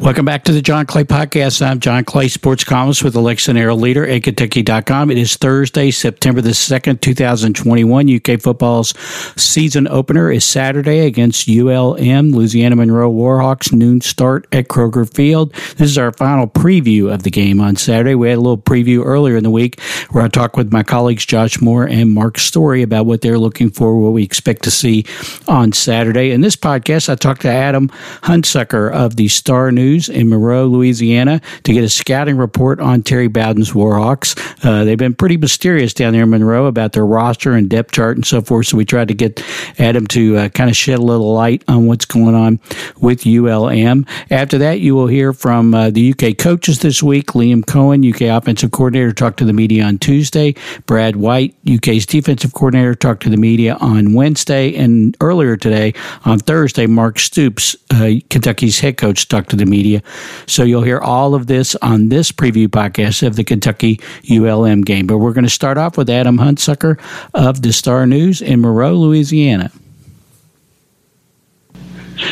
Welcome back to the John Clay Podcast. I'm John Clay, sports columnist with the Lexington Leader at Kentucky.com. It is Thursday, September the 2nd, 2021. UK football's season opener is Saturday against ULM, Louisiana Monroe Warhawks, noon start at Kroger Field. This is our final preview of the game on Saturday. We had a little preview earlier in the week where I talked with my colleagues Josh Moore and Mark Story about what they're looking for, what we expect to see on Saturday. In this podcast, I talked to Adam Hunsucker of the Star News News in Monroe, Louisiana, to get a scouting report on Terry Bowden's Warhawks. Uh, they've been pretty mysterious down there in Monroe about their roster and depth chart and so forth. So we tried to get Adam to uh, kind of shed a little light on what's going on with ULM. After that, you will hear from uh, the UK coaches this week. Liam Coen, UK offensive coordinator, talked to the media on Tuesday. Brad White, UK's defensive coordinator, talked to the media on Wednesday. And earlier today, on Thursday, Mark Stoops, uh, Kentucky's head coach, talked to the media media. So you'll hear all of this on this preview podcast of the Kentucky ULM game. But we're going to start off with Adam Hunsucker of the Star News in Monroe, Louisiana.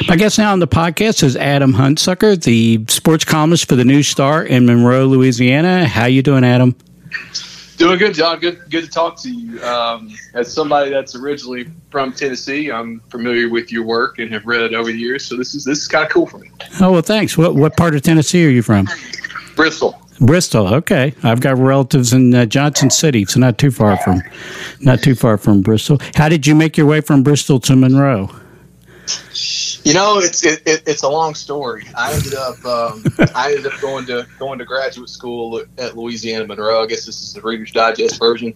My guest now on the podcast is Adam Hunsucker, the sports columnist for the News Star in Monroe, Louisiana. How you doing, Adam? Doing good, John. Good, good to talk to you. Um, as somebody that's originally from Tennessee, I'm familiar with your work and have read it over the years. So this is this is kind of cool for me. Oh well, thanks. What what part of Tennessee are you from? Bristol. Bristol. Okay, I've got relatives in uh, Johnson City, so not too far from not too far from Bristol. How did you make your way from Bristol to Monroe? You know, it's it, it, it's a long story. I ended up um, I ended up going to going to graduate school at Louisiana Monroe. I guess this is the Reader's Digest version.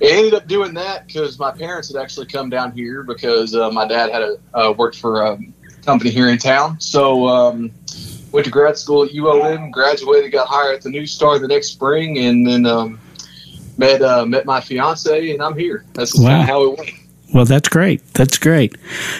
I ended up doing that because my parents had actually come down here because uh, my dad had a uh, worked for a company here in town. So um, went to grad school at ULM, graduated, got hired at the News Star the next spring, and then um, met uh, met my fiance, and I'm here. That's wow. kind of how it went. Well, that's great. That's great.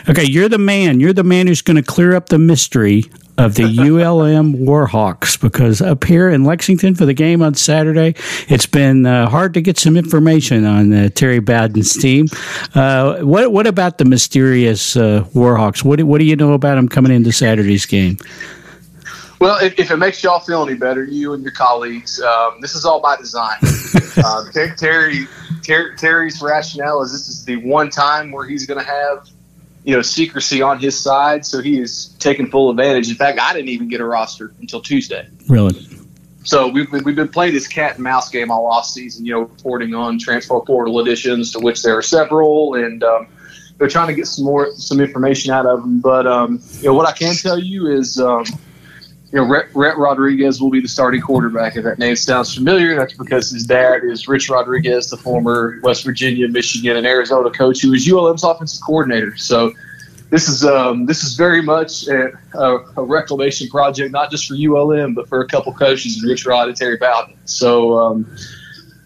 Okay, you're the man. You're the man who's going to clear up the mystery of the ULM Warhawks because up here in Lexington for the game on Saturday, it's been uh, hard to get some information on uh, Terry Bowden's team. Uh, what what about the mysterious uh, Warhawks? What what do you know about them coming into Saturday's game? Well, if, if, it makes y'all feel any better, you and your colleagues, um, this is all by design. uh, Terry, Terry, Terry's rationale is this is the one time where he's going to have, you know, secrecy on his side, so he is taking full advantage. In fact, I didn't even get a roster until Tuesday. Really? So we've been, we've been playing this cat and mouse game all off season, you know, reporting on transfer portal additions, to which there are several, and um, they're trying to get some more some information out of them. But um, you know, what I can tell you is. Um, you know, Rhett, Rhett, Rodriguez will be the starting quarterback. If that name sounds familiar, that's because his dad is Rich Rodriguez, the former West Virginia, Michigan, and Arizona coach who was ULM's offensive coordinator. So this is um, this is very much a, a, reclamation project, not just for ULM, but for a couple coaches, Rich Rod and Terry Bowden. So um,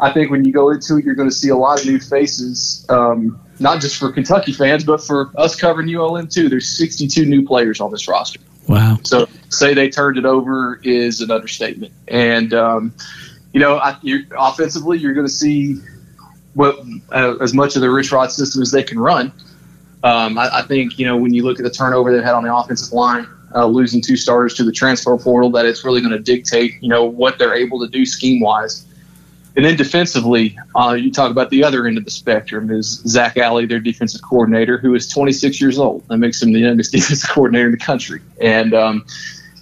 I think when you go into it, you're going to see a lot of new faces, um, not just for Kentucky fans, but for us covering ULM too. There's 62 new players on this roster. Wow. So say they turned it over is an understatement. And, um, you know, I, you're, offensively, you're going to see what uh, as much of the Rich Rod system as they can run. Um, I, I, think, you know, when you look at the turnover they've had on the offensive line, uh, losing two starters to the transfer portal, that it's really going to dictate, you know, what they're able to do scheme wise. And then defensively, uh, you talk about the other end of the spectrum is Zach Alley, their defensive coordinator, who is 26 years old. That makes him the youngest defensive coordinator in the country. And um,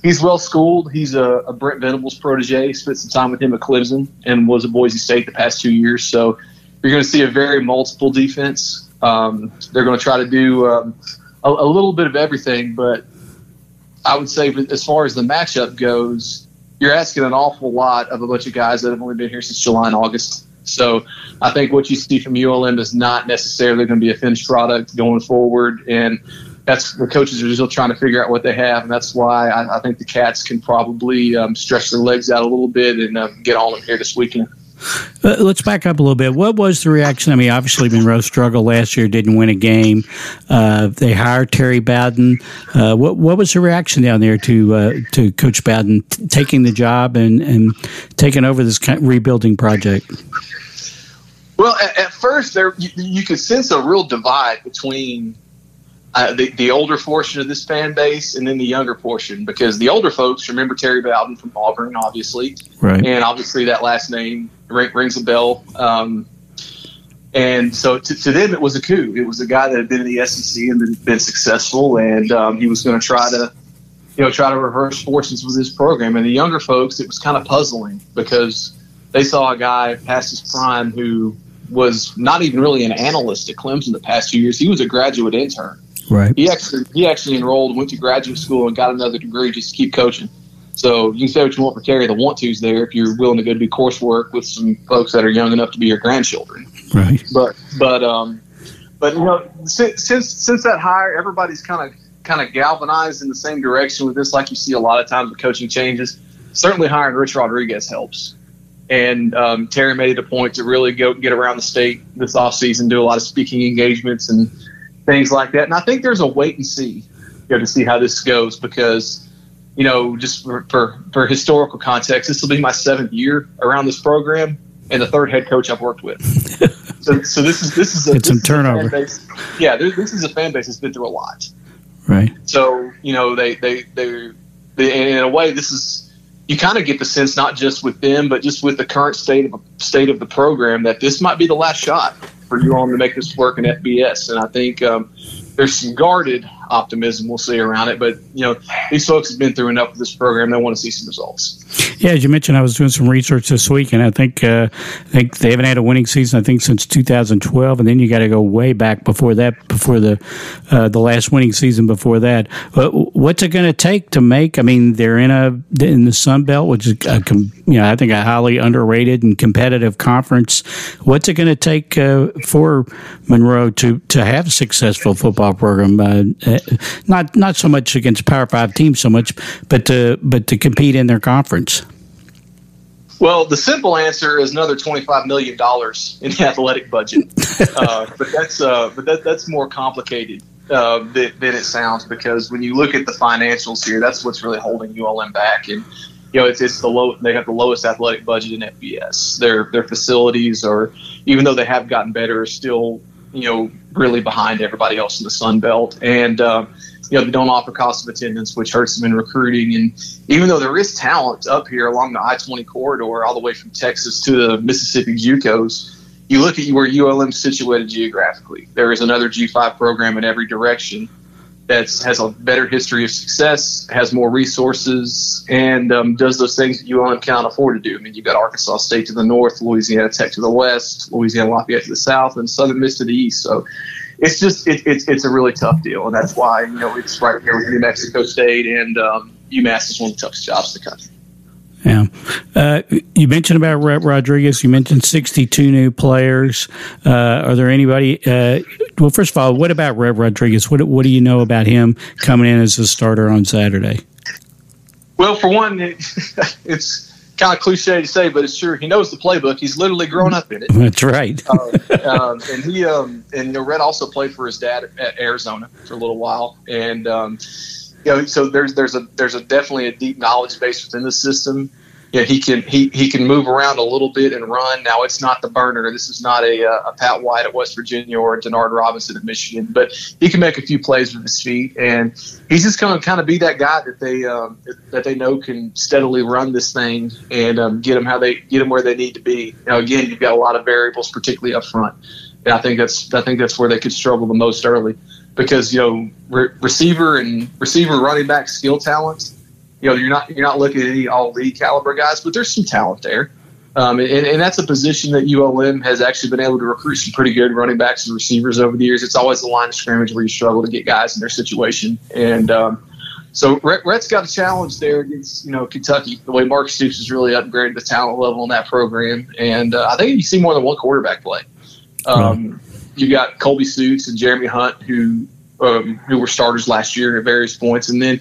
he's well schooled. He's a, a Brent Venables protege. Spent some time with him at Clemson and was at Boise State the past two years. So you're going to see a very multiple defense. Um, they're going to try to do um, a, a little bit of everything, but I would say as far as the matchup goes, you're asking an awful lot of a bunch of guys that have only been here since July and August. So I think what you see from ULM is not necessarily going to be a finished product going forward. And that's the coaches are still trying to figure out what they have. And that's why I, I think the Cats can probably um, stretch their legs out a little bit and um, get on them here this weekend. Uh, let's back up a little bit. What was the reaction? I mean, obviously Monroe struggled last year, didn't win a game. Uh, they hired Terry Bowden. Uh, what what was the reaction down there to uh, to Coach Bowden t- taking the job and, and taking over this kind of rebuilding project? Well, at, at first, there you, you could sense a real divide between uh, the, the older portion of this fan base and then the younger portion because the older folks remember Terry Bowden from Auburn, obviously. Right. And obviously that last name ring, rings a bell. Um, and so to, to, them, it was a coup. It was a guy that had been in the SEC and been, been successful, and um, he was going to try to, you know, try to reverse fortunes with his program. And the younger folks, it was kind of puzzling because they saw a guy past his prime who was not even really an analyst at Clemson the past few years. He was a graduate intern. Right. He actually he actually enrolled, went to graduate school, and got another degree just to keep coaching. So you can say what you want for Terry. The want to's there if you're willing to go do coursework with some folks that are young enough to be your grandchildren. Right. But but um, but you know since since, since that hire, everybody's kind of kind of galvanized in the same direction with this. Like you see a lot of times with coaching changes. Certainly hiring Rich Rodriguez helps. And um, Terry made it a point to really go get around the state this offseason, do a lot of speaking engagements and things like that. And I think there's a wait and see, you know, to see how this goes because, you know, just for, for, for historical context, this will be my seventh year around this program and the third head coach I've worked with. so, so this is this is a, it's some turnover. Base, yeah, this is a fan base that's been through a lot. Right. So you know they they they, they in a way this is you kind of get the sense not just with them but just with the current state of state of the program that this might be the last shot for you all to make this work in FBS. And I think um, there's some guarded optimism we'll see around it. But you know, these folks have been through enough of this program; they want to see some results. Yeah, as you mentioned, I was doing some research this week, and I think uh, I think they haven't had a winning season. I think since 2012, and then you got to go way back before that, before the uh, the last winning season before that. But what's it going to take to make? I mean, they're in a in the Sun Belt, which is a, you know I think a highly underrated and competitive conference. What's it going to take uh, for Monroe to to have a successful football program? Not not so much against Power Five teams so much, but to but to compete in their conference. Well, the simple answer is another twenty-five million dollars in the athletic budget, uh, but that's uh, but that, that's more complicated uh, than, than, it sounds because when you look at the financials here, that's what's really holding ULM back. And you know, it's, it's the low. They have the lowest athletic budget in FBS. Their their facilities are, even though they have gotten better, are still you know really behind everybody else in the Sun Belt. And uh, you know, they don't offer cost of attendance, which hurts them in recruiting. And even though there is talent up here along the I 20 corridor, all the way from Texas to the Mississippi JUCOs, you look at where ULM is situated geographically. There is another G5 program in every direction that has a better history of success, has more resources, and um, does those things that ULM cannot afford to do. I mean, you've got Arkansas State to the north, Louisiana Tech to the west, Louisiana Lafayette to the south, and Southern Miss to the east. So it's just it, it's it's a really tough deal, and that's why you know it's right here with New Mexico State and um, UMass is one of the toughest jobs in the country. Yeah. Uh, you mentioned about Rodriguez. You mentioned 62 new players. Uh, are there anybody? Uh, well, first of all, what about Rhett Rodriguez? What, what do you know about him coming in as a starter on Saturday? Well, for one, it's kind of cliche to say, but it's true. He knows the playbook. He's literally grown up in it. That's right. uh, um, and he um, and you know, Rhett also played for his dad at Arizona for a little while, and um, you know, so there's there's a there's a definitely a deep knowledge base within the system. Yeah, he can he, he can move around a little bit and run. Now it's not the burner. This is not a, uh, a Pat White at West Virginia or a Denard Robinson at Michigan, but he can make a few plays with his feet, and he's just going to kind of be that guy that they um, that they know can steadily run this thing and um, get them how they get them where they need to be. Now again, you've got a lot of variables, particularly up front, and I think that's I think that's where they could struggle the most early because you know re- receiver and receiver running back skill talent you know, you're not you're not looking at any all league caliber guys, but there's some talent there. Um, and, and, that's a position that ULM has actually been able to recruit some pretty good running backs and receivers over the years. It's always the line of scrimmage where you struggle to get guys in their situation. And um, so Rhett's got a challenge there against you know Kentucky. The way Mark Stoops has really upgraded the talent level in that program, and uh, I think you see more than one quarterback play. Um, You got Colby Suits and Jeremy Hunt who um, who were starters last year at various points, and then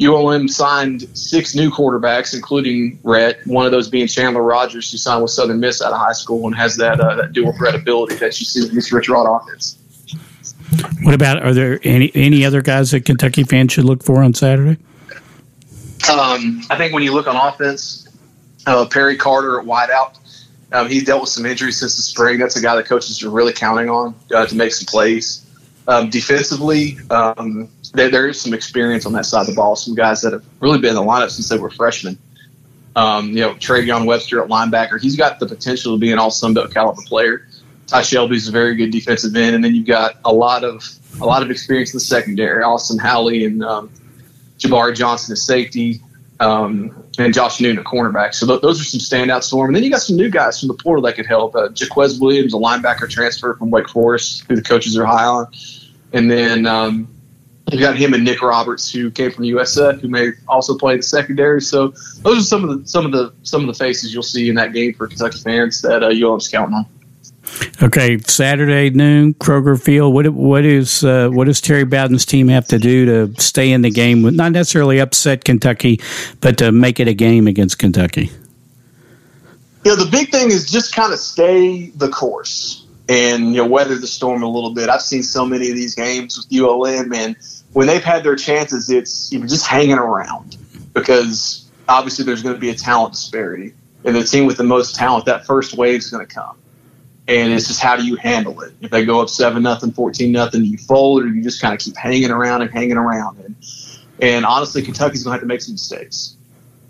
ULM signed six new quarterbacks, including Rhett, one of those being Chandler Rogers, who signed with Southern Miss out of high school and has that uh, that dual threat ability that you see in this Rich Rod offense. What about are there any any other guys that Kentucky fans should look for on Saturday? Um, I think when you look on offense, uh, Perry Carter at wideout, um, he's dealt with some injuries since the spring. That's a guy that coaches are really counting on uh, to make some plays. Um, defensively, um, there, there is some experience on that side of the ball. Some guys that have really been in the lineup since they were freshmen. Um, you know, Travion Webster at linebacker, he's got the potential to be an all Sun Belt caliber player. Ty Shelby's a very good defensive end, and then you've got a lot of a lot of experience in the secondary. Austin Howley and um, Jabari Johnson at safety, um, and Josh Newton at cornerback. So th- those are some standouts for him. And then you got some new guys from the portal that could help. Uh, Jaquez Williams, a linebacker transfer from Wake Forest, who the coaches are high on, and then um, you got him and Nick Roberts, who came from USF, who may also play the secondary. So those are some of the some of the some of the faces you'll see in that game for Kentucky fans that uh, ULM's counting on. Okay, Saturday noon, Kroger Field. What what is uh, what does Terry Bowden's team have to do to stay in the game? Not necessarily upset Kentucky, but to make it a game against Kentucky. You know, the big thing is just kind of stay the course and you know weather the storm a little bit. I've seen so many of these games with ULM, and when they've had their chances, it's you just hanging around because obviously there's going to be a talent disparity, and the team with the most talent, that first wave is going to come, and it's just how do you handle it? If they go up seven nothing, fourteen nothing, do you fold, or do you just kind of keep hanging around and hanging around, and and honestly, Kentucky's going to have to make some mistakes,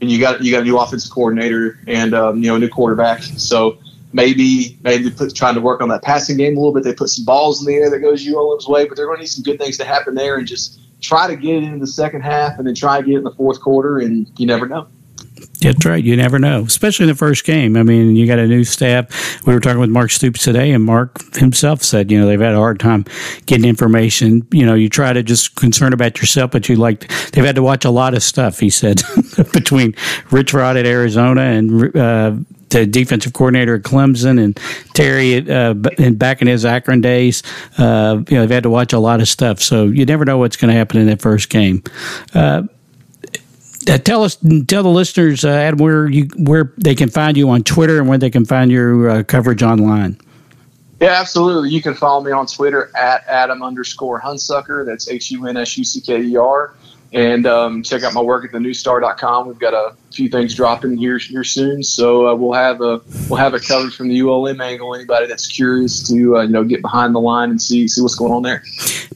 and you got you got a new offensive coordinator and um, you know a new quarterback, so maybe maybe put, trying to work on that passing game a little bit. They put some balls in the air that goes ULM's way, but they're going to need some good things to happen there and just try to get it in the second half and then try to get it in the fourth quarter, and you never know. That's right. You never know, especially in the first game. I mean, you got a new staff. We were talking with Mark Stoops today, and Mark himself said, you know, they've had a hard time getting information. You know, you try to just concern about yourself, but you like they've had to watch a lot of stuff. He said between Rich Rod at Arizona and uh, the defensive coordinator at Clemson and Terry uh, and back in his Akron days. Uh, you know, they've had to watch a lot of stuff, so you never know what's going to happen in that first game. Uh, uh, tell us, tell the listeners, uh, Adam, where you where they can find you on Twitter and where they can find your uh, coverage online. Yeah, absolutely. You can follow me on Twitter at Adam underscore Hunsucker. That's H U N S U C K E R and um, check out my work at thenewsstar.com. We've got a few things dropping here here soon, so uh, we'll have a we'll have a coverage from the ULM angle. Anybody that's curious to uh, you know get behind the line and see see what's going on there.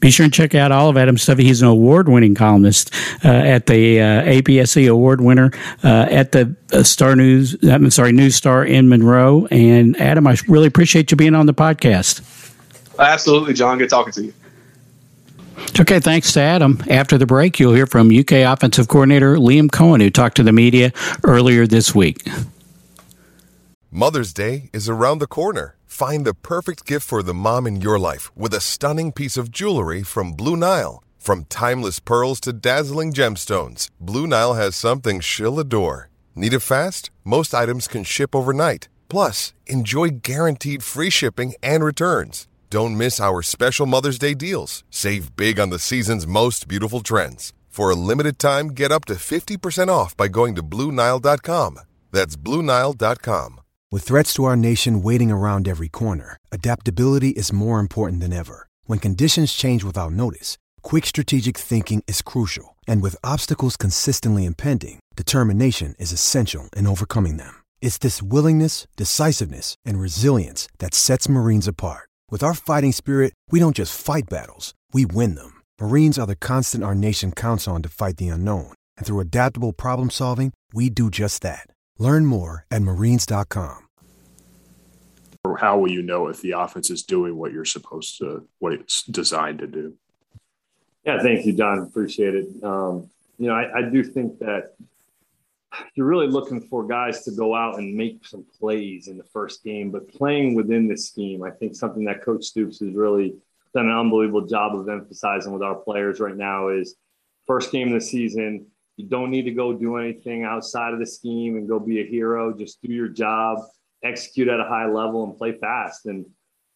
Be sure and check out all of Adam's stuff. He's an award winning columnist uh, at the uh, APSE award winner uh, at the uh, Star News. I'm sorry, News Star in Monroe. And Adam, I really appreciate you being on the podcast. Absolutely, John. Good talking to you. Okay, thanks to Adam. After the break, you'll hear from UK offensive coordinator Liam Coen, who talked to the media earlier this week. Mother's Day is around the corner. Find the perfect gift for the mom in your life with a stunning piece of jewelry from Blue Nile. From timeless pearls to dazzling gemstones, Blue Nile has something she'll adore. Need it fast? Most items can ship overnight. Plus, enjoy guaranteed free shipping and returns. Don't miss our special Mother's Day deals. Save big on the season's most beautiful trends. For a limited time, get up to 50% off by going to Bluenile.com. That's Bluenile.com. With threats to our nation waiting around every corner, adaptability is more important than ever. When conditions change without notice, quick strategic thinking is crucial. And with obstacles consistently impending, determination is essential in overcoming them. It's this willingness, decisiveness, and resilience that sets Marines apart. With our fighting spirit, we don't just fight battles, we win them. Marines are the constant our nation counts on to fight the unknown. And through adaptable problem solving, we do just that. Learn more at marines.com. Or how will you know if the offense is doing what you're supposed to, what it's designed to do? Yeah, thank you, John. Appreciate it. Um, you know, I, I do think that you're really looking for guys to go out and make some plays in the first game, but playing within the scheme, I think something that Coach Stoops has really done an unbelievable job of emphasizing with our players right now is first game of the season. You don't need to go do anything outside of the scheme and go be a hero. Just do your job, execute at a high level, and play fast. And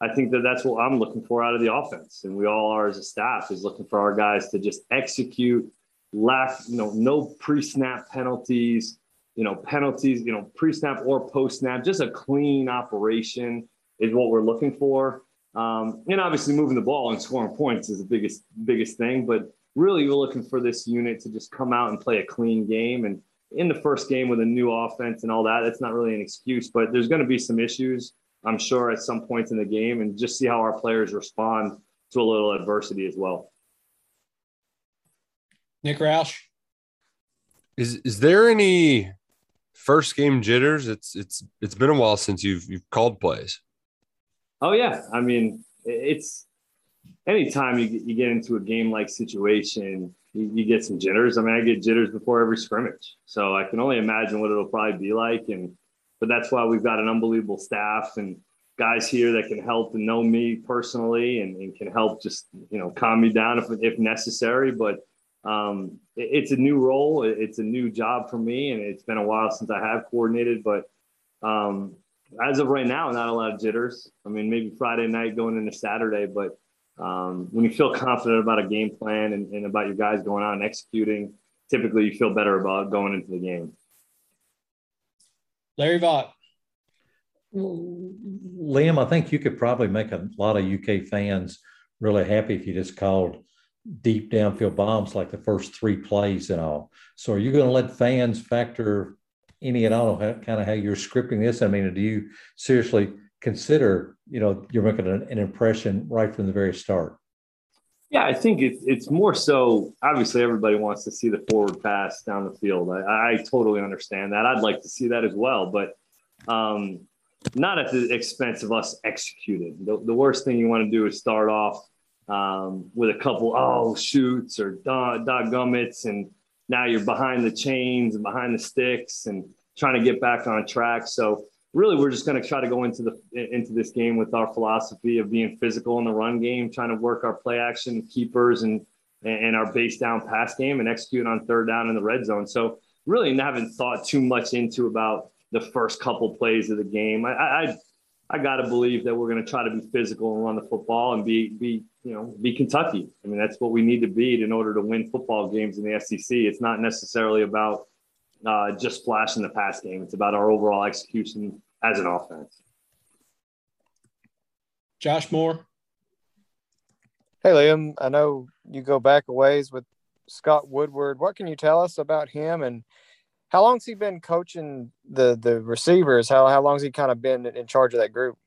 I think that that's what I'm looking for out of the offense, and we all are as a staff is looking for our guys to just execute lack, you know, no pre-snap penalties, you know, penalties, you know, pre-snap or post-snap, just a clean operation is what we're looking for. Um, and obviously moving the ball and scoring points is the biggest, biggest thing, but really we're looking for this unit to just come out and play a clean game. And in the first game with a new offense and all that, that's not really an excuse, but there's going to be some issues, I'm sure, at some points in the game and just see how our players respond to a little adversity as well. Nick Roush. Is is there any first game jitters? It's it's it's been a while since you've you've called plays. Oh yeah, I mean it's anytime you you get into a game like situation, you, you, get some jitters. I mean, I get jitters before every scrimmage, so I can only imagine what it'll probably be like. And but that's why we've got an unbelievable staff and guys here that can help and know me personally and, and can help just you know calm me down if if necessary. But um, it, it's a new role. It's a new job for me, and it's been a while since I have coordinated. But um, as of right now, not a lot of jitters. I mean, maybe Friday night going into Saturday, but um, when you feel confident about a game plan and, and about your guys going out and executing, typically you feel better about going into the game. Larry Vaught. Liam, I think you could probably make a lot of UK fans really happy if you just called deep downfield bombs like the first three plays and all. So are you going to let fans factor any at all how, kind of how you're scripting this? I mean, do you seriously consider, you know, you're making an, an impression right from the very start? Yeah, I think it's it's more so. Obviously, everybody wants to see the forward pass down the field. I, I totally understand that. I'd like to see that as well, but um, not at the expense of us executing. The, the worst thing you want to do is start off um, with a couple oh shoots or dog, gummits, and now you're behind the chains and behind the sticks and trying to get back on track. So really, we're just going to try to go into the into this game with our philosophy of being physical in the run game, trying to work our play action keepers and and our base down pass game and execute on third down in the red zone. So really, haven't thought too much into about the first couple plays of the game. I, I I got to believe that we're going to try to be physical and run the football and be be you know be Kentucky. I mean that's what we need to be in order to win football games in the SEC. It's not necessarily about uh, just flashing the pass game. It's about our overall execution as an offense. Josh Moore. Hey Liam, I know you go back a ways with Scott Woodward. What can you tell us about him and how long's he been coaching the the receivers? How how long's he kind of been in charge of that group?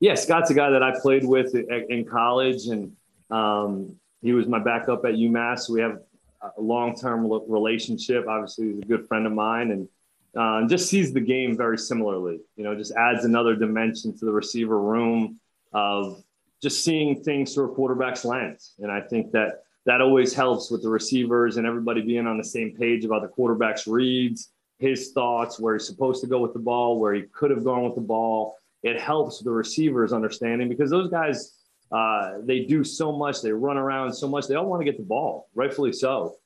Yeah, Scott's a guy that I played with in college, and um, he was my backup at UMass. We have a long term relationship. Obviously, he's a good friend of mine, and uh, just sees the game very similarly. You know, just adds another dimension to the receiver room of just seeing things through a quarterback's lens. And I think that that always helps with the receivers and everybody being on the same page about the quarterback's reads, his thoughts, where he's supposed to go with the ball, where he could have gone with the ball. It helps the receivers understanding because those guys, uh, they do so much, they run around so much, they all want to get the ball, rightfully so.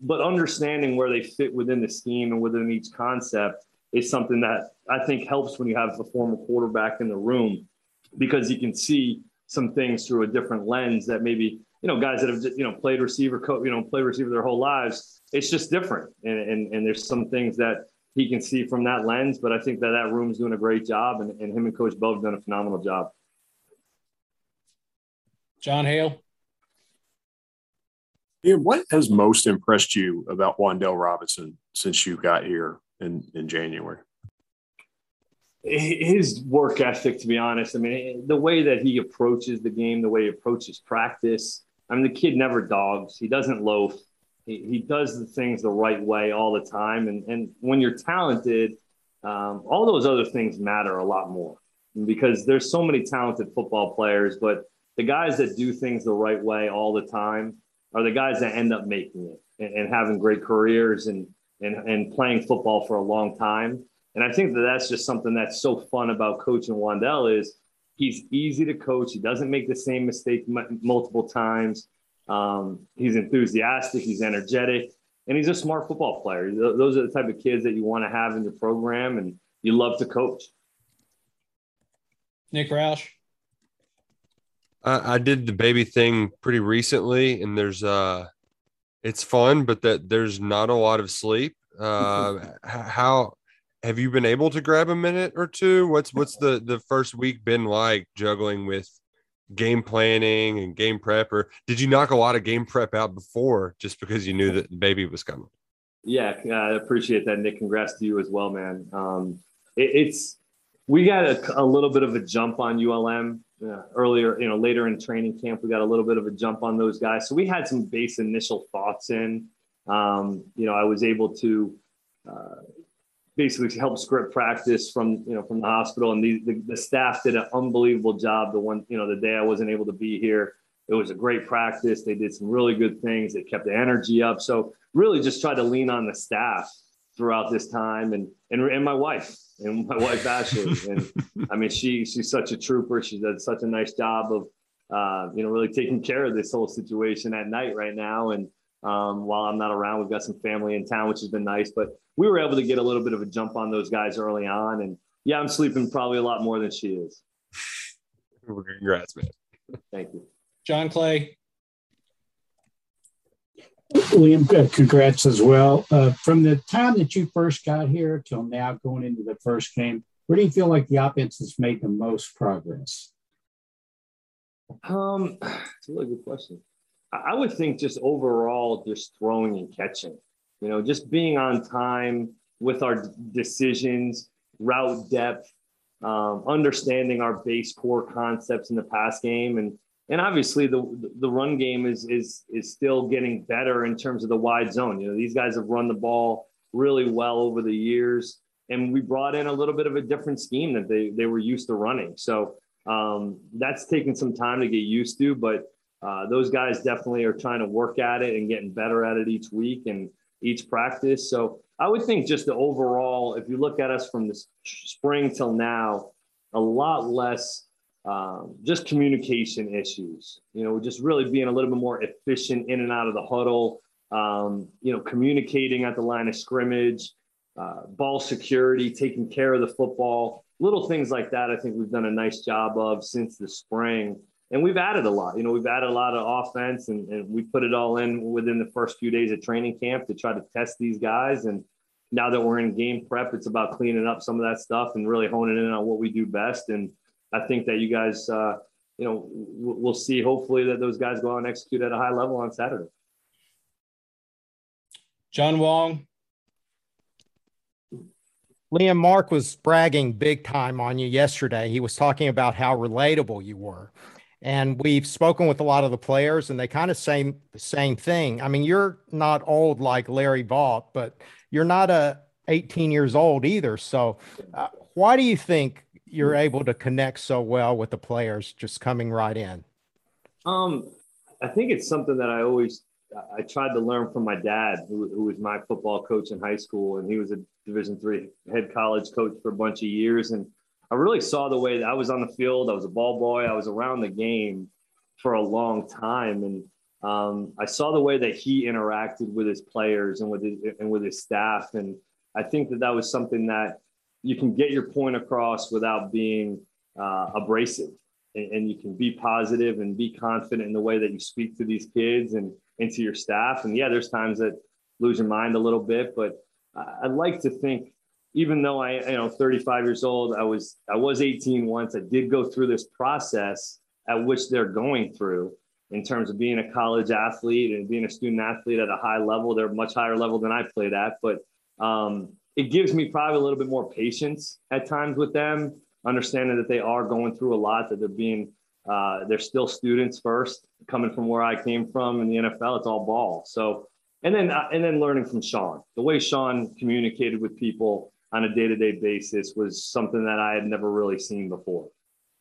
But understanding where they fit within the scheme and within each concept is something that I think helps when you have a former quarterback in the room because you can see some things through a different lens that maybe you know, guys that have you know played receiver, co- you know, played receiver their whole lives. It's just different, and, and and there's some things that he can see from that lens. But I think that that room's doing a great job, and, and him and Coach Bo have done a phenomenal job. John Hale. Ian, what has most impressed you about Wan'Dale Robinson since you got here in, in January? His work ethic, to be honest. I mean, the way that he approaches the game, the way he approaches practice. I mean, the kid never dogs. He doesn't loaf. He, he does the things the right way all the time. And, and when you're talented, um, all those other things matter a lot more because there's so many talented football players, but the guys that do things the right way all the time are the guys that end up making it and, and having great careers and, and, and playing football for a long time. And I think that that's just something that's so fun about coaching Wan'Dale is he's easy to coach. He doesn't make the same mistake m- multiple times. Um, he's enthusiastic. He's energetic and he's a smart football player. Those are the type of kids that you want to have in your program and you love to coach. Nick Roush. I, I did the baby thing pretty recently, and there's uh, it's fun, but that there's not a lot of sleep. Uh, how have you been able to grab a minute or two? What's what's the the first week been like juggling with game planning and game prep, or did you knock a lot of game prep out before just because you knew that the baby was coming? Yeah, I appreciate that, Nick. Congrats to you as well, man. Um, it, it's we got a, a, little bit of a jump on ULM uh, earlier, you know, later in training camp. We got a little bit of a jump on those guys, so we had some base initial thoughts in. Um, you know, I was able to uh, basically help script practice from you know from the hospital, and the, the, the staff did an unbelievable job. The one you know the day I wasn't able to be here, it was a great practice. They did some really good things. They kept the energy up. So really, just try to lean on the staff throughout this time, and and and my wife and my wife Ashley, and I mean she she's such a trooper. She does such a nice job of uh, you know really taking care of this whole situation at night right now, and um, while I'm not around. We've got some family in town, which has been nice. But we were able to get a little bit of a jump on those guys early on. And yeah, I'm sleeping probably a lot more than she is. Congrats, man. Thank you. John Clay. William, uh, congrats as well. Uh, from the time that you first got here till now, going into the first game, where do you feel like the offense has made the most progress? Um, it's a really good question. I would think just overall, just throwing and catching, you know, just being on time with our decisions, route depth, um, understanding our base core concepts in the pass game, and and obviously the the run game is is is still getting better in terms of the wide zone. You know, these guys have run the ball really well over the years, and we brought in a little bit of a different scheme that they they were used to running. So um, that's taken some time to get used to, but uh, those guys definitely are trying to work at it and getting better at it each week and each practice. So I would think just the overall, if you look at us from the spring till now, a lot less um, just communication issues. You know, just really being a little bit more efficient in and out of the huddle. Um, you know, communicating at the line of scrimmage, uh, ball security, taking care of the football, little things like that. I think we've done a nice job of since the spring and we've added a lot. You know, we've added a lot of offense, and, and we put it all in within the first few days of training camp to try to test these guys. And now that we're in game prep, it's about cleaning up some of that stuff and really honing in on what we do best. And I think that you guys, uh, you know, we'll see. Hopefully, that those guys go out and execute at a high level on Saturday. John Wong. Liam Mark was bragging big time on you yesterday. He was talking about how relatable you were. And we've spoken with a lot of the players, and they kind of say the same thing. I mean, you're not old like Larry Vaught, but you're not a 18 years old either. So, uh, why do you think you're able to connect so well with the players just coming right in? Um, I think it's something that I always I tried to learn from my dad, who, who was my football coach in high school, and he was a Division three head college coach for a bunch of years, and I really saw the way that I was on the field. I was a ball boy. I was around the game for a long time, and um, I saw the way that he interacted with his players and with his, and with his staff. And I think that that was something that you can get your point across without being uh, abrasive, and, and, you can be positive and be confident in the way that you speak to these kids and, and to your staff. And yeah, there's times that lose your mind a little bit, but I'd like to think even though I, you know, 35 years old, I was, I was 18 once. I did go through this process at which they're going through. in terms of being a college athlete and being a student athlete at a high level. They're much higher level than I played at, but um, it gives me probably a little bit more patience at times with them, understanding that they are going through a lot, that they're being uh, they're still students first, coming from where I came from in the NFL. It's all ball. So, and then uh, and then learning from Sean, the way Sean communicated with people on a day to day basis was something that I had never really seen before.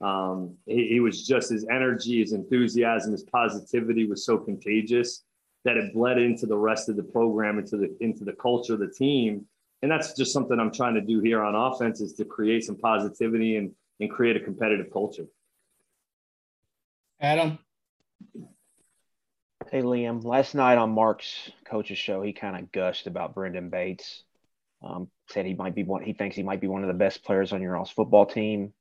Um, he, he, was just his energy, his enthusiasm, his positivity was so contagious that it bled into the rest of the program, into the into the culture of the team. And that's just something I'm trying to do here on offense is to create some positivity and and create a competitive culture. Adam. Hey Liam, last night on Mark's coach's show, he kind of gushed about Brendan Bates. Um, said he might be one. He thinks he might be one of the best players on your all's football team.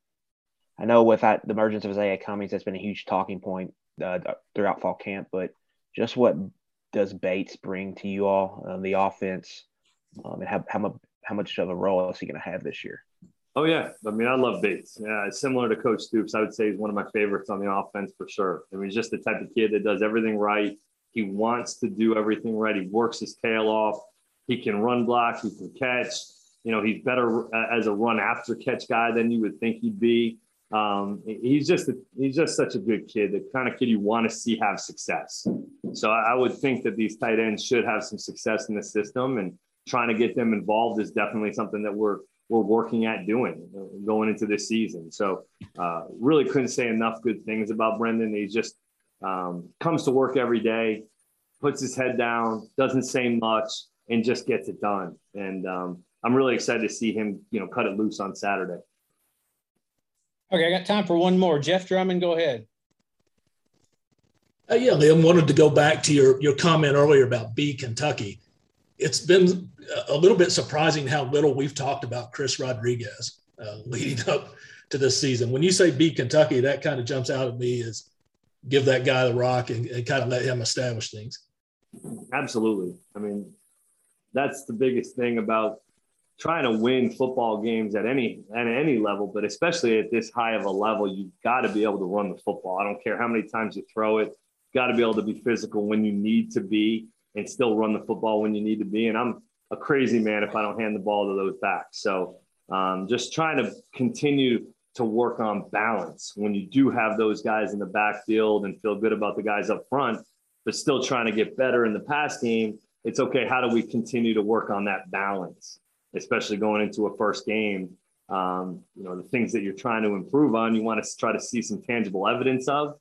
I know with that, the emergence of Isaiah Cummings, that's been a huge talking point uh, throughout fall camp. But just what does Bates bring to you all, um, the offense, um, and how, how much how much of a role is he going to have this year? Oh yeah, I mean I love Bates. Yeah, similar to Coach Stoops, I would say he's one of my favorites on the offense for sure. I mean, he's just the type of kid that does everything right. He wants to do everything right. He works his tail off. He can run block. He can catch. You know, he's better as a run after catch guy than you would think he'd be. Um, he's just a, he's just such a good kid, the kind of kid you want to see have success. So I, I would think that these tight ends should have some success in the system, and trying to get them involved is definitely something that we're we're working at doing going into this season. So uh, really couldn't say enough good things about Brendan. He just um, comes to work every day, puts his head down, doesn't say much, and just gets it done. And um, I'm really excited to see him, you know, cut it loose on Saturday. Okay, I got time for one more. Jeff Drummond, go ahead. Uh, yeah, Liam, wanted to go back to your, your comment earlier about B Kentucky it's been a little bit surprising how little we've talked about Chris Rodriguez uh, leading up to this season. When you say beat Kentucky, that kind of jumps out at me as give that guy the rock and, and kind of let him establish things. Absolutely. I mean, that's the biggest thing about trying to win football games at any at any level, but especially at this high of a level, you've got to be able to run the football. I don't care how many times you throw it, got to be able to be physical when you need to be and still run the football when you need to be. And I'm a crazy man if I don't hand the ball to those backs. So um, just trying to continue to work on balance when you do have those guys in the backfield and feel good about the guys up front, but still trying to get better in the pass game. It's okay. How do we continue to work on that balance, especially going into a first game? Um, you know, the things that you're trying to improve on, you want to try to see some tangible evidence of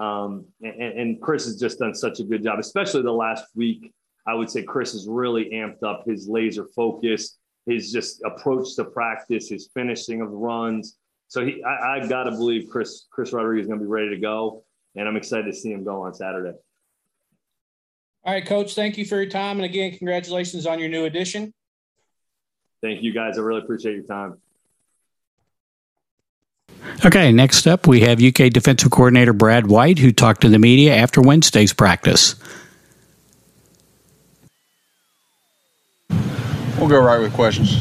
um, and, and, Chris has just done such a good job, especially the last week. I would say Chris has really amped up his laser focus, his just approach to practice, his finishing of runs. So he, I, I got to believe Chris Chris Rodriguez is going to be ready to go, and I'm excited to see him go on Saturday. All right, Coach. Thank you for your time, and again, congratulations on your new addition. Thank you, guys. I really appreciate your time. Okay, next up, we have UK defensive coordinator Brad White, who talked to the media after Wednesday's practice. We'll go right with questions.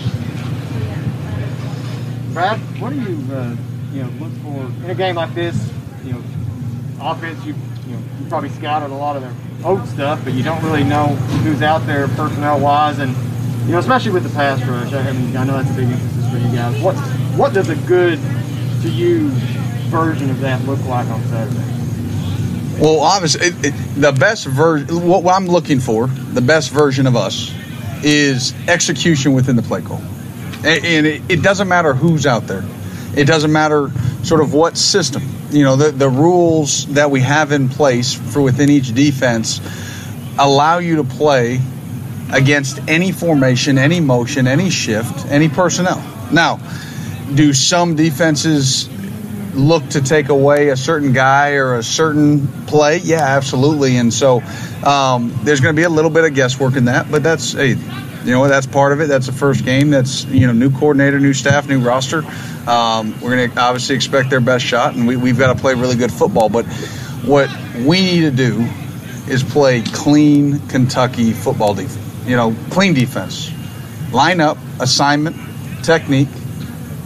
Brad, what do you uh, you know look for in a game like this? You know, offense. You you know you probably scouted a lot of their old stuff, but you don't really know who's out there personnel wise, and you know especially with the pass rush. I mean, I know that's a big emphasis for you guys. What what does a good to you version of that look like on Saturday? Well, obviously, it, it, the best version, what I'm looking for, the best version of us is execution within the play call. And, and it, it, doesn't matter who's out there, it doesn't matter sort of what system. You know, the, the rules that we have in place for within each defense allow you to play against any formation, any motion, any shift, any personnel. Now, do some defenses look to take away a certain guy or a certain play? Yeah, absolutely. And so um, there's going to be a little bit of guesswork in that, but that's hey, you know that's part of it. That's the first game. That's you know new coordinator, new staff, new roster. Um, we're going to obviously expect their best shot, and we, we've got to play really good football. But what we need to do is play clean Kentucky football defense. You know, clean defense, line up, assignment, technique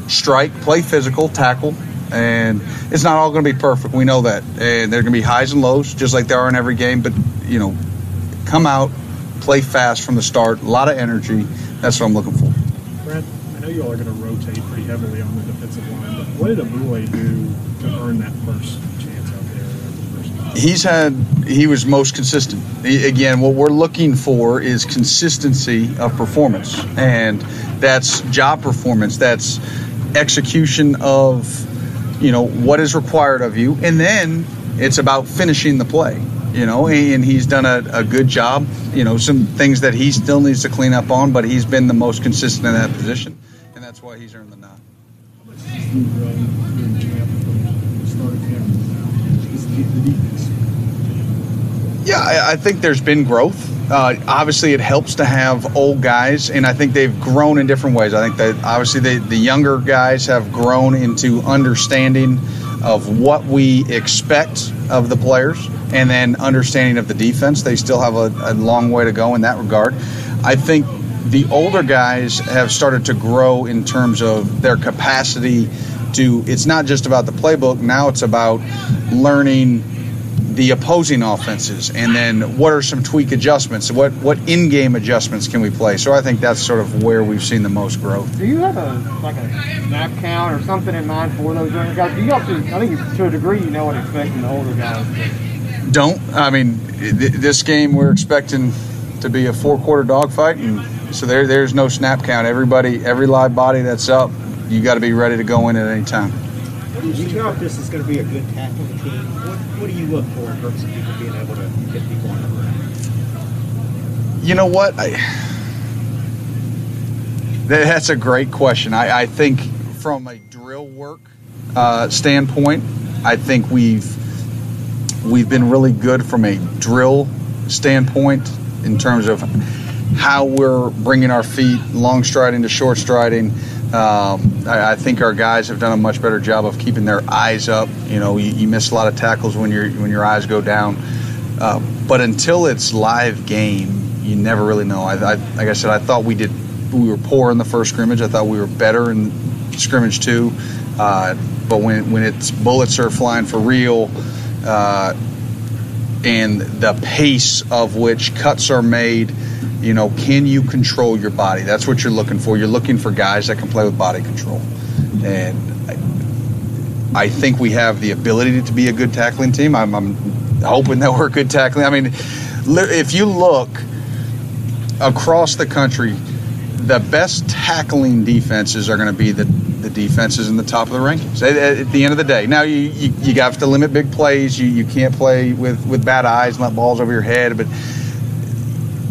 strike, play physical, tackle, and it's not all going to be perfect. We know that, and there are going to be highs and lows, just like there are in every game. But you know, come out, play fast from the start, a lot of energy. That's what I'm looking for. Brent, I know you all are going to rotate pretty heavily on the defensive line, but what did Abule do to earn that first? He's had he was most consistent. He, again, what we're looking for is consistency of performance, and that's job performance. That's execution of you know what is required of you, and then it's about finishing the play. You know, and he's done a, a good job. You know, some things that he still needs to clean up on, but he's been the most consistent in that position, and that's why he's earned the nod. Yeah, I, I think there's been growth. Uh, obviously, it helps to have old guys, and I think they've grown in different ways. I think that obviously they, the younger guys have grown into understanding of what we expect of the players, and then understanding of the defense. They still have a, a long way to go in that regard. I think the older guys have started to grow in terms of their capacity to. It's not just about the playbook. Now it's about learning the opposing offenses, and then what are some tweak adjustments? What what in-game adjustments can we play? So I think that's sort of where we've seen the most growth. Do you have a like a snap count or something in mind for those younger guys? Do you also, I think to a degree, you know what to expect from the older guys. Don't I mean th- this game we're expecting to be a four-quarter dogfight, and so there there's no snap count. Everybody, every live body that's up, you got to be ready to go in at any time. You if this is going to be a good tackling team. What, what do you look for in terms of people being able to hit people on the ground? You know what? I, that's a great question. I, I think from a drill work uh, standpoint, I think we've we've been really good from a drill standpoint in terms of how we're bringing our feet long striding to short striding. Um, I, I, think our guys have done a much better job of keeping their eyes up. You know, you, you miss a lot of tackles when your when your eyes go down. Uh, but until it's live game, you never really know. I, I, like I said, I thought we did we were poor in the first scrimmage. I thought we were better in scrimmage two. Uh, but when when it's bullets are flying for real, uh, and the pace of which cuts are made, you know, can you control your body? That's what you're looking for. You're looking for guys that can play with body control, and I, think we have the ability to be a good tackling team. I'm, I'm hoping that we're good tackling. I mean, if you look across the country the best tackling defenses are going to be the, the defenses in the top of the rankings at, at the end of the day. Now, you, you, you have to limit big plays. You, you can't play with, with bad eyes and let balls over your head. But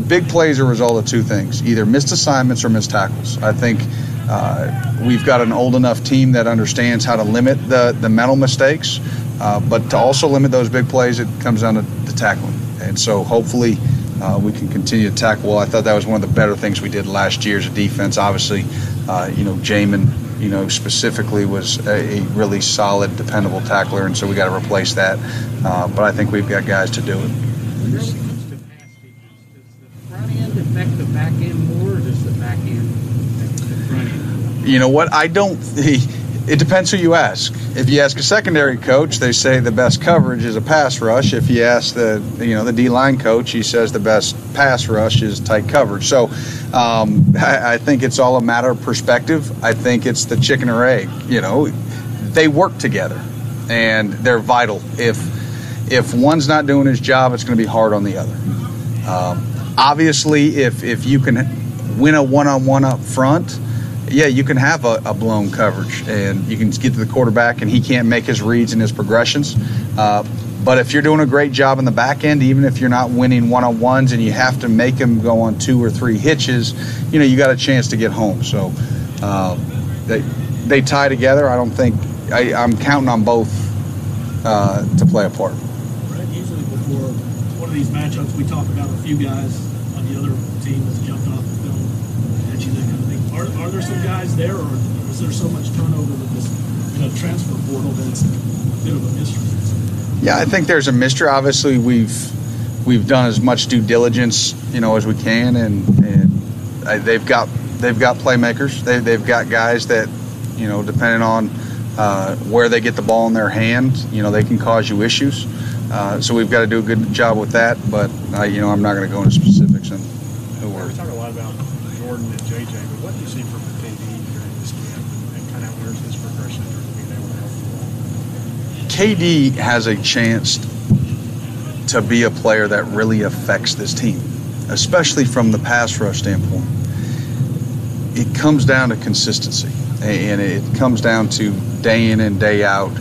big plays are a result of two things either missed assignments or missed tackles. I think uh, we've got an old enough team that understands how to limit the, the mental mistakes, uh, but to also limit those big plays, it comes down to tackling. And so hopefully, uh, we can continue to tackle well. I thought that was one of the better things we did last year as a defense. Obviously, uh, you know, Jamin, you know, specifically was a, a, really solid, dependable tackler, and so we got to replace that. Uh, but I think we've got guys to do it. You know what? I don't. It depends who you ask. If you ask a secondary coach, they say the best coverage is a pass rush. If you ask the you know the D line coach, he says the best pass rush is tight coverage. So um, I, I, think it's all a matter of perspective. I think it's the chicken or egg. You know, they work together, and they're vital. If if one's not doing his job, it's going to be hard on the other. Um, obviously, if if you can win a one on one up front yeah, you can have a, a, blown coverage and you can get to the quarterback and he can't make his reads and his progressions. Uh, but if you're doing a great job in the back end, even if you're not winning one on ones and you have to make them go on two or three hitches, you know, you got a chance to get home. So uh, they, they tie together. I don't think I, am counting on both uh, to play a part. Right. Usually before one of these matchups, we talk about a few guys on the other team that's jumped off the film at you, that kind of thing. Are, are there some guys there, or is there so much turnover with this you know, transfer portal that it's a bit of a mystery? Yeah, I think there's a mystery. Obviously, we've we've done as much due diligence, you know, as we can, and and they've got they've got playmakers. They they've got guys that, you know, depending on uh, where they get the ball in their hand. You know, they can cause you issues. Uh, so we've got to do a good job with that. But uh, you know, I'm not going to go into specifics on who we're. We talk a lot about Jordan and JJ, but what do you see from KD during this camp, and kind of where's his progression in being able to help KD has a chance to be a player that really affects this team, especially from the pass rush standpoint. It comes down to consistency, and it comes down to day in and day out,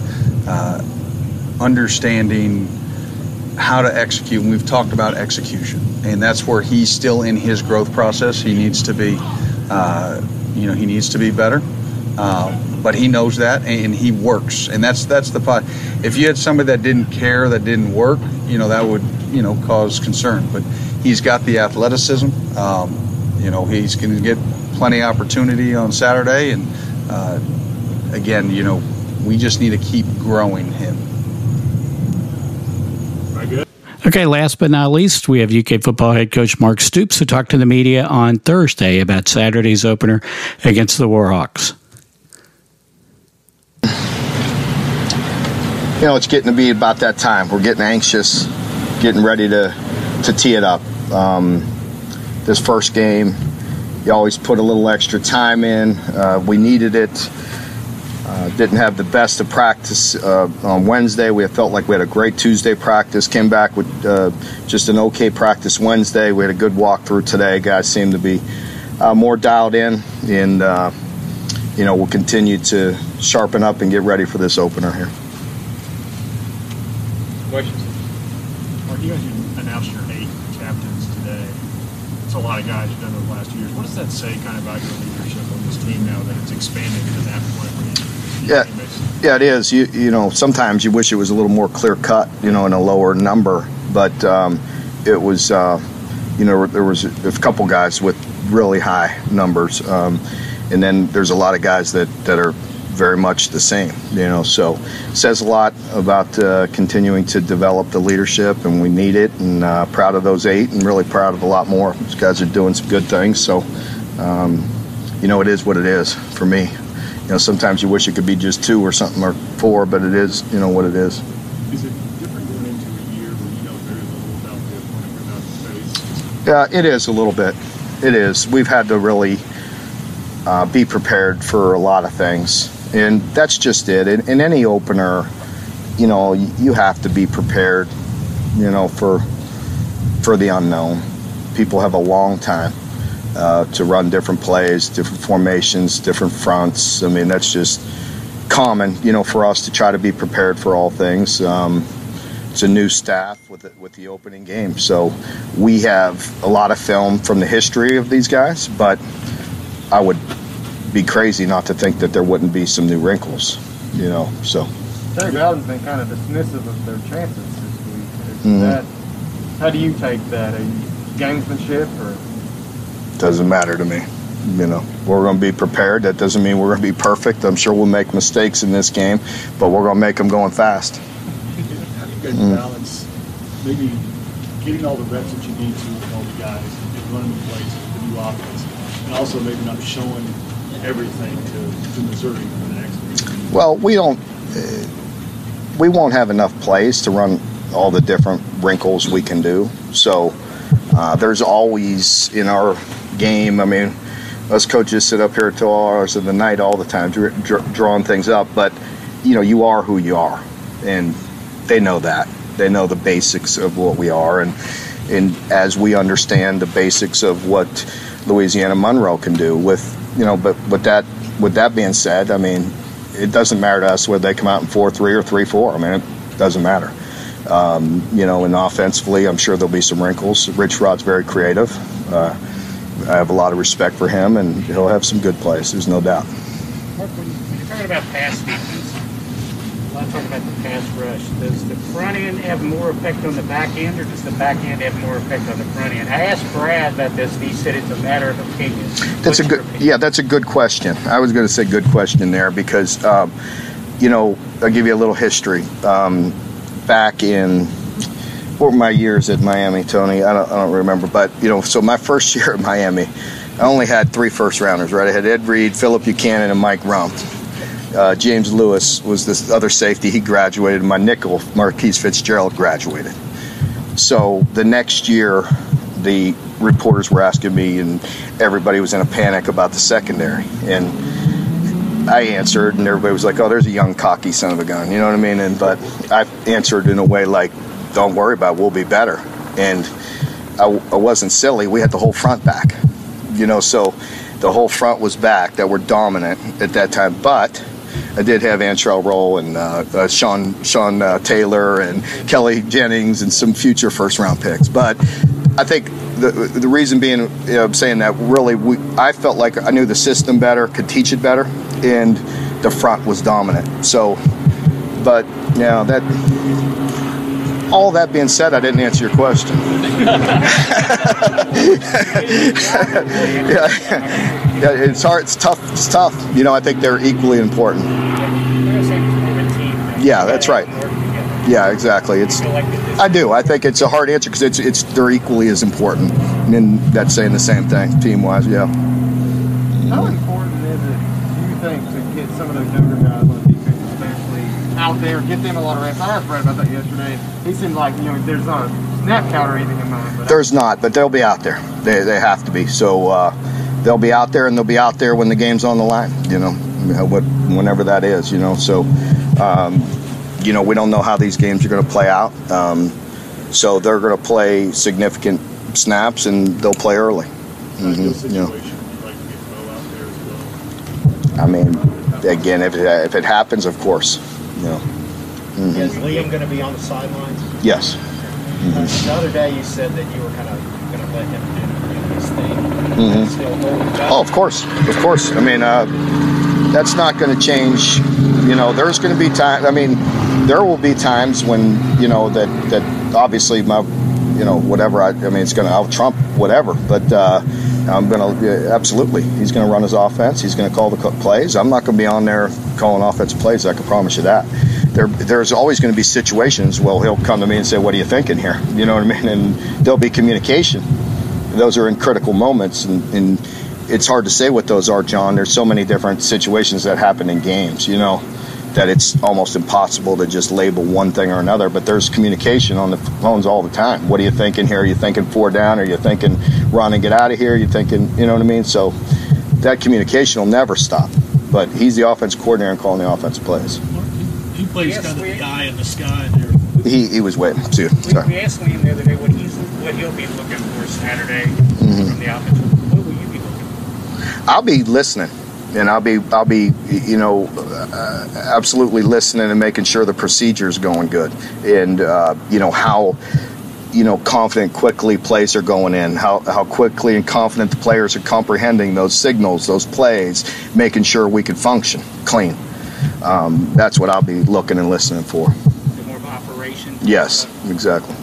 uh, understanding how to execute. And we've talked about execution, and that's where he's still in his growth process. He needs to be, uh, you know, he needs to be better. Uh, but he knows that and he works. And that's that's the pot if you had somebody that didn't care that didn't work you know that would you know cause concern. But he's got the athleticism. Um, you know he's going to get plenty of opportunity on saturday and uh, again you know we just need to keep growing him. Okay, last but not least, we have UK football head coach Mark Stoops who talked to the media on Thursday about Saturday's opener against the Warhawks. You know, it's getting to be about that time. We're getting anxious, getting ready to to tee it up. Um, this first game, you always put a little extra time in. Uh, we needed it. Uh, didn't have the best of practice uh, on Wednesday. We felt like we had a great Tuesday practice. Came back with uh, just an okay practice Wednesday. We had a good walkthrough today. Guys seem to be uh, more dialed in, and uh, you know we'll continue to sharpen up and get ready for this opener here. Questions? Mark, you guys announced your eight captains today. It's a lot of guys you've done over the last years. What does that say kind of about your leadership on this team now that it's expanded to that point? Yeah, yeah, it is. You you know, sometimes you wish it was a little more clear cut, you know, in a lower number, but um, it was, uh, you know, there was a, couple guys with really high numbers, um, and then there's a lot of guys that that are very much the same, you know. So says a lot about uh, continuing to develop the leadership, and we need it. And uh, proud of those eight, and really proud of a lot more. These guys are doing some good things. So, um, you know, it is what it is for me. You know, sometimes you wish it could be just two or something or four, but it is, you know, what it is. Is it different going into a year where you know very little about the opponent without face? Yeah, it is a little bit. It is. We've had to really uh, be prepared for a lot of things, and that's just it. In, in any opener, you know, you, have to be prepared. You know, for for the unknown. People have a long time uh, to run different plays, different formations, different fronts. I mean, that's just common, you know, for us to try to be prepared for all things. Um, it's a new staff with the, with the opening game, so we have a lot of film from the history of these guys. But I would be crazy not to think that there wouldn't be some new wrinkles, you know. So. Terry Bowden's been kind of dismissive of their chances this week. Is Mhm. that how do you take that? Are you gamesmanship or doesn't matter to me. You know, we're going to be prepared. That doesn't mean we're going to be perfect. I'm sure we'll make mistakes in this game, but we're going to make them going fast. How do you guys Mm. balance maybe getting all the reps that you need to with all the guys and running the plays with the new offense, and also maybe not showing everything to, to Missouri for the next? Well, we don't. Uh, we won't have enough plays to run all the different wrinkles we can do. So uh, there's always in our game. I mean, us coaches sit up here till hours of the night all the time, dr- dr- drawing things up. But you know, you are who you are, and they know that. They know the basics of what we are, and and as we understand the basics of what Louisiana Monroe can do with you know, but with that with that being said, I mean, it doesn't matter to us whether they come out in four three or three four. I mean, it doesn't matter. Um, you know, and offensively, I'm sure there'll be some wrinkles. Rich Rod's very creative. Uh, I have a lot of respect for him, and he'll have some good plays. There's no doubt. Mark, when you're talking about pass defense, of talk about the pass rush. Does the front end have more effect on the back end, or does the back end have more effect on the front end? I asked Brad about this, and he said it's a matter of opinion. That's a good, yeah, that's a good question. I was going to say good question there because, um, you know, I'll give you a little history. Um, back in what were my years at Miami, Tony? I don't, I don't remember, but you know, so my first year at Miami, I only had three first rounders. Right, I had Ed Reed, Phillip Buchanon, and Mike Rumph. Uh, James Lewis was this other safety. He graduated. My nickel, Marquise Fitzgerald, graduated. So the next year, the reporters were asking me, and everybody was in a panic about the secondary. And I answered, and everybody was like, "Oh, there's a young cocky son of a gun," you know what I mean? And but I answered in a way like, "Don't worry about, it. we'll be better." And I, I wasn't silly. We had the whole front back, you know, so the whole front was back that were dominant at that time. But I did have Antrel Rolle and uh, uh, Sean Sean uh, Taylor and Kelly Jennings and some future first round picks. But I think the the reason being you know, I'm saying that really we, I felt like I knew the system better, could teach it better, and the front was dominant. So, but yeah, that all that being said, I didn't answer your question. yeah, it's hard. It's tough. It's tough. You know, I think they're equally important. Yeah, that's right. Yeah, exactly. It's. I do. I think it's a hard answer because it's it's they're equally as important, and that's saying the same thing team wise. Yeah. How important is it, do you think, to get some of those younger guys on defense, especially out there, get them a lot of reps? I asked Brad about that yesterday. He seemed like you know there's not a snap count or anything in mind, but There's not, but they'll be out there. They, they have to be. So uh, they'll be out there, and they'll be out there when the game's on the line. You know, what whenever that is. You know, so um, you know we don't know how these games are going to play out. Um, so they're going to play significant snaps, and they'll play early. Mhm, you know. I mean, again, if it, if it happens, of course. You know. Mhm. Is Liam going to be on the sidelines? Yes. Uh, the other day you said that you were kind of going to let him do you know, his Mhm. Back. Oh, of course, of course. I mean, uh, that's not going to change. You know, there's going to be time. I mean, there will be times when you know that that obviously my, you know, whatever. I, I mean, it's going to out trump whatever. But uh, I'm going to absolutely. He's going to run his offense. He's going to call the plays. I'm not going to be on there calling offensive plays. I can promise you that. There, there's always going to be situations. Well, he'll come to me and say, "What are you thinking here?" You know what I mean? And there'll be communication those are in critical moments and, and it's hard to say what those are john. There's so many different situations that happen in games you know that it's almost impossible to just label one thing or another but there's communication on the phones all the time. What are you thinking here? Are you thinking four down? Are you thinking run and get out of here? Are you thinking you know what i mean? So that communication will never stop but he's the offense coordinator and calling the offensive plays. He plays kind of the guy in the sky there. he, he was waiting too. We, sorry we asked Liam the other day what he's what he'll be looking for Saturday Mhm. from the offense. What will you be looking I'll be listening, and I'll be I'll be you know uh, absolutely listening and making sure the procedure is going good, and uh, you know how you know confident quickly plays are going in, how how quickly and confident the players are comprehending those signals, those plays, making sure we can function clean. Um, that's what I'll be looking and listening for. for? More of operation. Yes, exactly.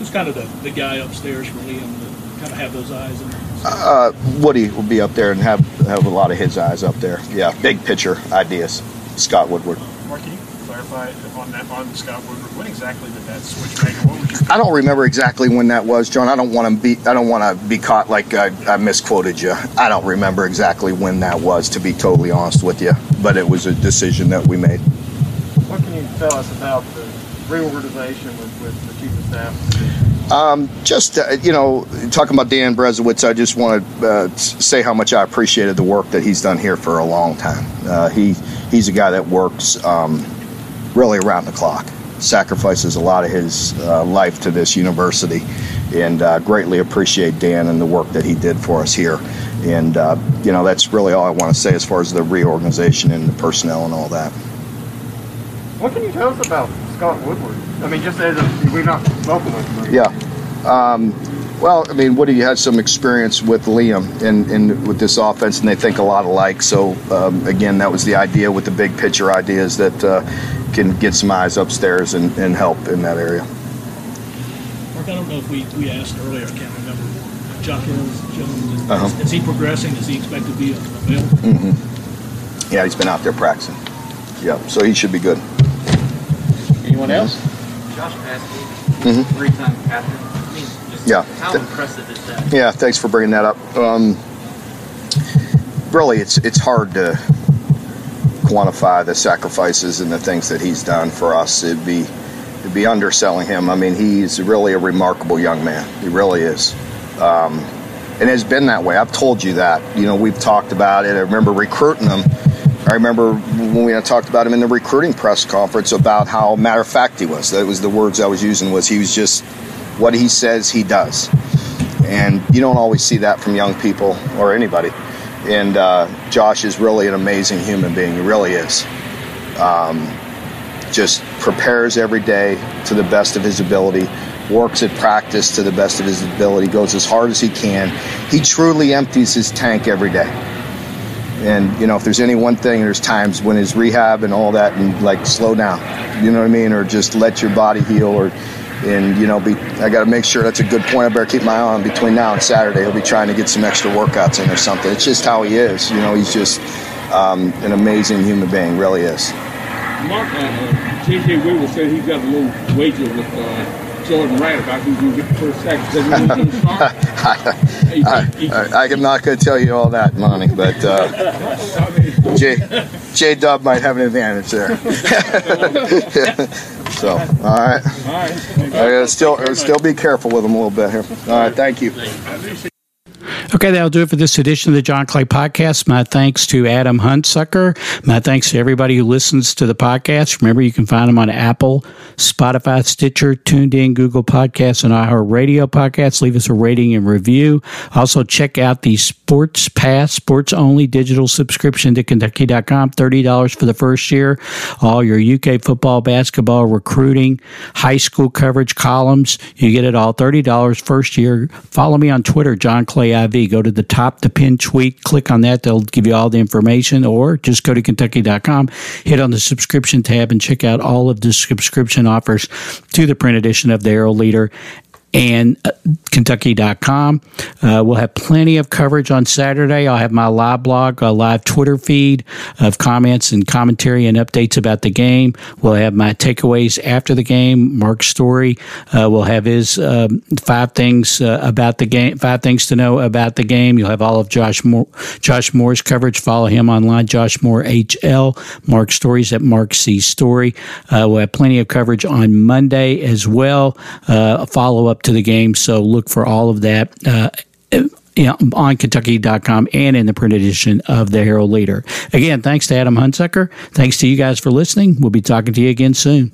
Who's kind of the, the guy upstairs for Liam to kind of have those eyes in Uh, Woody will be up there and have have a lot of his eyes up there. Yeah, big picture ideas. Scott Woodward. Mark, can you clarify on that on Scott Woodward? When exactly did that switch make? What was your I don't remember exactly when that was, John. I don't want to be. I don't want to be caught like I, I misquoted you. I don't remember exactly when that was, to be totally honest with you. But it was a decision that we made. what can you tell us about the reorganization with, with the chief of staff? Um, just uh, you know, talking about Dan Berezowitz, I just want to uh, say how much I appreciated the work that he's done here for a long time. Uh, he he's a guy that works um, really around the clock, sacrifices a lot of his uh, life to this university, and uh, greatly appreciate Dan and the work that he did for us here. And uh, you know, that's really all I want to say as far as the reorganization and the personnel and all that. What can you tell us about Scott Woodward? I mean, just as a, we've not spoken with him. Yeah. Um, well, I mean, Woody had some experience with Liam in, in with this offense, and they think a lot alike. So um, again, that was the idea with the big picture ideas that uh, can get some eyes upstairs and, and help in that area. Mark, I don't know if we, we asked earlier, I can't remember. Chuck Hills, Jones, Uh-huh. is, is he progressing? Is he expected to be available? hmm Yeah, he's been out there practicing. Yeah, so he should be good. Anyone else? Josh Paschal, Mhm. three-time captain. I mean, Yeah. how Th- impressive is that? Yeah, thanks for bringing that up. Um, really, it's it's hard to quantify the sacrifices and the things that he's done for us. It'd be it'd be underselling him. I mean, he's really a remarkable young man. He really is. Um, and has been that way. I've told you that. You know, we've talked about it. I remember recruiting him. I remember when we talked about him in the recruiting press conference about how matter of fact he was. That was the words I was using. Was he was just what he says he does, and you don't always see that from young people or anybody. And uh, Josh is really an amazing human being. He really is. Um, just prepares every day to the best of his ability works at practice to the best of his ability, goes as hard as he can. He truly empties his tank every day. And you know, if there's any one thing, there's times when his rehab and all that, and like slow down, you know what I mean, or just let your body heal, or and you know, be I got to make sure that's a good point. I better keep my eye on between now and Saturday. He'll be trying to get some extra workouts in or something. It's just how he is. You know, he's just um, an amazing human being, really is. Mark, uh, uh, J.J. Weaver said he got a little wager with. Uh, Jordan about who's going to get the first sack. I, I, am not going to tell you all that, Monty, but uh, J, J Dub might have an advantage there. so, all right. All right. Still, still be careful with him a little bit here. All right, thank you. Okay, that'll do it for this edition of the John Clay Podcast. My thanks to Adam Hunsucker. My thanks to everybody who listens to the podcast. Remember, you can find them on Apple, Spotify, Stitcher, TuneIn, Google Podcasts, and iHeartRadio Podcasts. Leave us a rating and review. Also, check out the Sports Pass, sports only digital subscription to Kentucky.com. $30 for the first year. All your UK football, basketball, recruiting, high school coverage columns. You get it all $30 first year. Follow me on Twitter, John Clay IV. Go to the top, the pin tweet, click on that. They'll give you all the information, or just go to Kentucky.com, hit on the subscription tab, and check out all of the subscription offers to the print edition of the Herald Leader and uh, Kentucky.com. Uh, we'll have plenty of coverage on Saturday. I'll have my live blog, a live Twitter feed of comments and commentary and updates about the game. We'll have my takeaways after the game. Mark Story uh, will have his um, five things uh, about the game, five things to know about the game. You'll have all of Josh Moore, Josh Moore's coverage. Follow him online, Josh Moore HL. Mark Stories at Mark C Story. Uh, we'll have plenty of coverage on Monday as well. Uh, follow to the game. So look for all of that. Uh, you know, on Kentucky.com and in the print edition of the Herald Leader. Again, thanks to Adam Hunsucker. Thanks to you guys for listening. We'll be talking to you again soon.